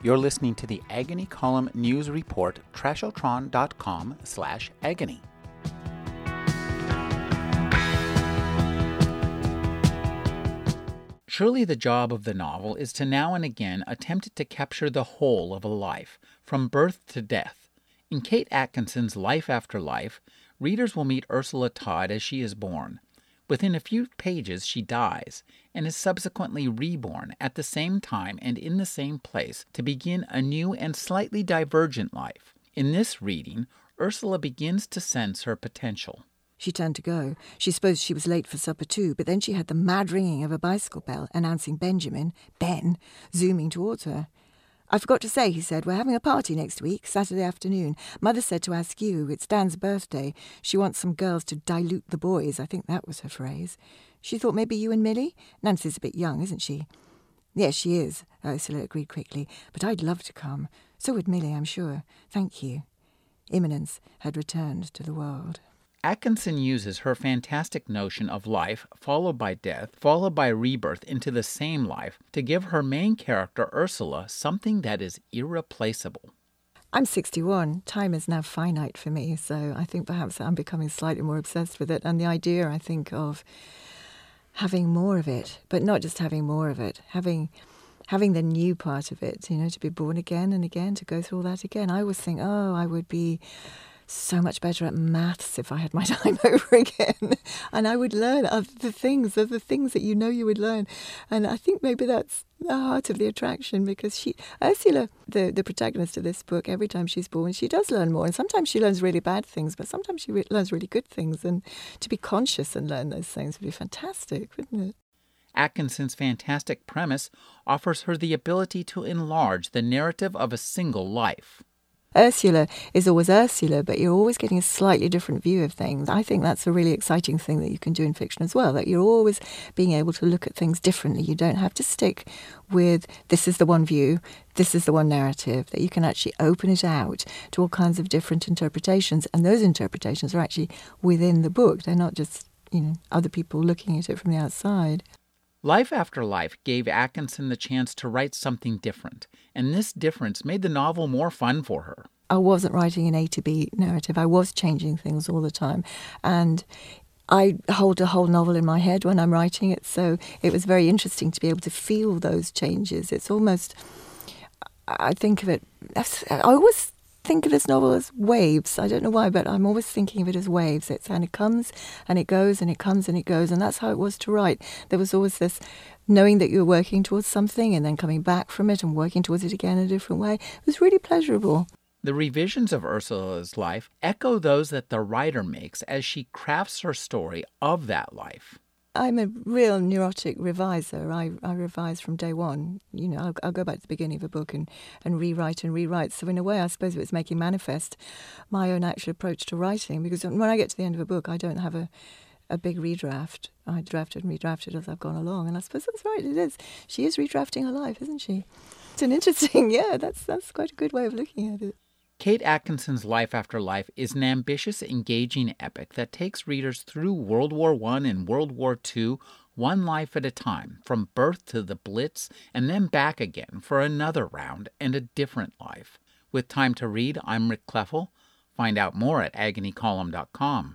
You're listening to the Agony Column News Report, trashotron.com slash agony. Surely the job of the novel is to now and again attempt to capture the whole of a life, from birth to death. In Kate Atkinson's Life After Life, readers will meet Ursula Todd as she is born. Within a few pages, she dies and is subsequently reborn at the same time and in the same place to begin a new and slightly divergent life. In this reading, Ursula begins to sense her potential. She turned to go. She supposed she was late for supper too, but then she had the mad ringing of a bicycle bell announcing Benjamin, Ben, zooming towards her. I forgot to say, he said, we're having a party next week, Saturday afternoon. Mother said to ask you. It's Dan's birthday. She wants some girls to dilute the boys. I think that was her phrase. She thought maybe you and Millie? Nancy's a bit young, isn't she? Yes, she is, Ursula agreed quickly. But I'd love to come. So would Millie, I'm sure. Thank you. Imminence had returned to the world. Atkinson uses her fantastic notion of life, followed by death, followed by rebirth into the same life, to give her main character, Ursula, something that is irreplaceable. I'm 61. Time is now finite for me, so I think perhaps I'm becoming slightly more obsessed with it. And the idea, I think, of having more of it, but not just having more of it, having having the new part of it, you know, to be born again and again, to go through all that again. I always think, oh, I would be so much better at maths if I had my time over again. and I would learn of the things, of the things that you know you would learn. And I think maybe that's the heart of the attraction because she, Ursula, the, the protagonist of this book, every time she's born, she does learn more. And sometimes she learns really bad things, but sometimes she re- learns really good things. And to be conscious and learn those things would be fantastic, wouldn't it? Atkinson's fantastic premise offers her the ability to enlarge the narrative of a single life. Ursula is always Ursula, but you're always getting a slightly different view of things. I think that's a really exciting thing that you can do in fiction as well, that you're always being able to look at things differently. You don't have to stick with this is the one view, this is the one narrative, that you can actually open it out to all kinds of different interpretations. And those interpretations are actually within the book, they're not just, you know, other people looking at it from the outside. Life After Life gave Atkinson the chance to write something different, and this difference made the novel more fun for her. I wasn't writing an A to B narrative, I was changing things all the time. And I hold a whole novel in my head when I'm writing it, so it was very interesting to be able to feel those changes. It's almost, I think of it, I always think of this novel as waves. I don't know why, but I'm always thinking of it as waves. It's and it comes and it goes and it comes and it goes, and that's how it was to write. There was always this knowing that you were working towards something and then coming back from it and working towards it again in a different way. It was really pleasurable. The revisions of Ursula's life echo those that the writer makes as she crafts her story of that life. I'm a real neurotic reviser. I, I revise from day one. You know, I'll, I'll, go back to the beginning of a book and, and rewrite and rewrite. So in a way, I suppose it's making manifest my own actual approach to writing. Because when I get to the end of a book, I don't have a a big redraft. I drafted and redrafted as I've gone along, and I suppose that's right. It is. She is redrafting her life, isn't she? It's an interesting. Yeah, that's that's quite a good way of looking at it. Kate Atkinson's Life After Life is an ambitious, engaging epic that takes readers through World War I and World War II, one life at a time, from birth to the Blitz, and then back again for another round and a different life. With time to read, I'm Rick Kleffel. Find out more at agonycolumn.com.